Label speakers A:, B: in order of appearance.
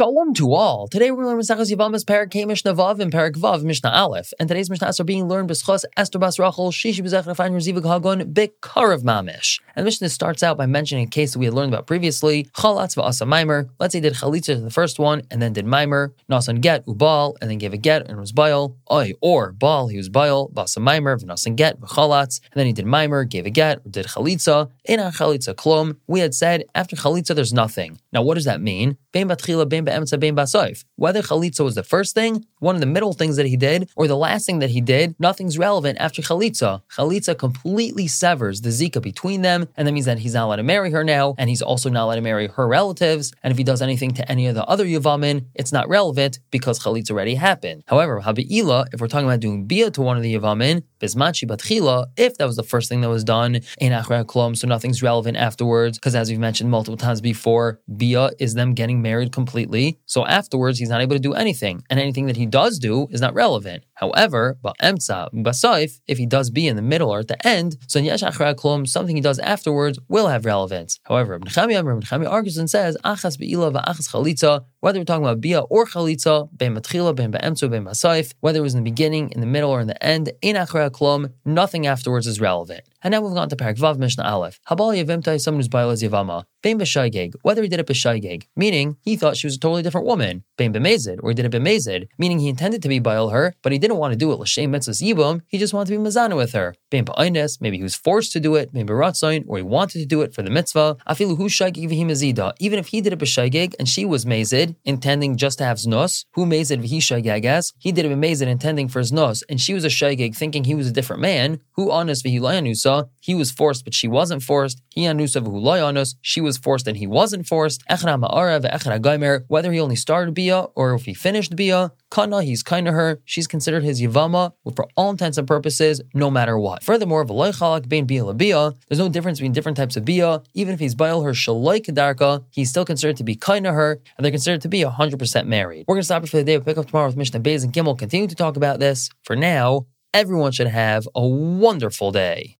A: Shalom to all. Today we're learning Maseches Yevamos Parak K and Parak Vav Mishnah Aleph. And today's Mishnahs are being learned b'schos Esther Bas Rachel Shishi B'zech Rafain Rezivik Hagon B'karav Mamish. And the Mishnah starts out by mentioning a case that we had learned about previously. Chalatz v'asa Maimer. Let's say did Chalitza the first one and then did Maimer. Nasan get ubal and then gave a get and was Baal. Oy or Baal he was Baal. V'asa Maimer v'nasan get v'chalatz. And then he did Maimer, gave a get, did Chalitza. In a Chalitza Klom. We had said after Chalitza there's nothing. Now what does that mean? Bein batchila, bein. Whether chalitza was the first thing, one of the middle things that he did, or the last thing that he did, nothing's relevant after chalitza. Chalitza completely severs the zika between them, and that means that he's not allowed to marry her now, and he's also not allowed to marry her relatives. And if he does anything to any of the other yavamin, it's not relevant because chalitza already happened. However, habi'ila, if we're talking about doing bia to one of the yavamin, bismachi batchila, if that was the first thing that was done in klom, so nothing's relevant afterwards, because as we've mentioned multiple times before, bia is them getting married completely. So afterwards, he's not able to do anything, and anything that he does do is not relevant. However, ba'emtza basaif, if he does be in the middle or at the end, so yesh klum, something he does afterwards will have relevance. However, Ibn Chami argues and says achas beila chalitza, whether we're talking about bia or chalitza, ben matchila, ben ba'emtza, ben basaif, whether it was in the beginning, in the middle, or in the end, in achra klum, nothing afterwards is relevant. And now moving on to Parak Vav Mishnah Aleph. Habal Yavimtai, someone who's Baal as Yavama. Bein b'shaygeg, whether he did it b'shaygeg, meaning he thought she was a totally different woman. Or he did it b'mezid, meaning he intended to be Baal her, but he didn't want to do it l'shem mitzvahs yibum, he just wanted to be mazana with her. Bein b'aynes, maybe he was forced to do it, bein b'ratzain, or he wanted to do it for the mitzvah. Afilu hu mazida, even if he did it b'shaygeg and she was mezid, intending just to have znos, who mezid v'hi shaygeg as, he did it b'mezid intending for znos, and she was a shaygig, thinking he was a different man, who honest v'hi layanusa, he was forced but she wasn't forced, he anusa v'hu layanus, she was forced and he wasn't forced, echra ma'ara v'echra gaimer, whether he only started bia or if he finished bia, kana, he's kind to her, she's considered his yivama, for all intents and purposes, no matter what. Furthermore, v'loy chalak bein bia bia, there's no difference between different types of bia, even if he's bail her shaloi kedarka, he's still considered to be kind to her, and they're considered to be 100% married. We're going to stop it for the day, we'll pick up tomorrow with Mishnah Beis and Gimel, continue to talk about this. For now, everyone should have a wonderful day.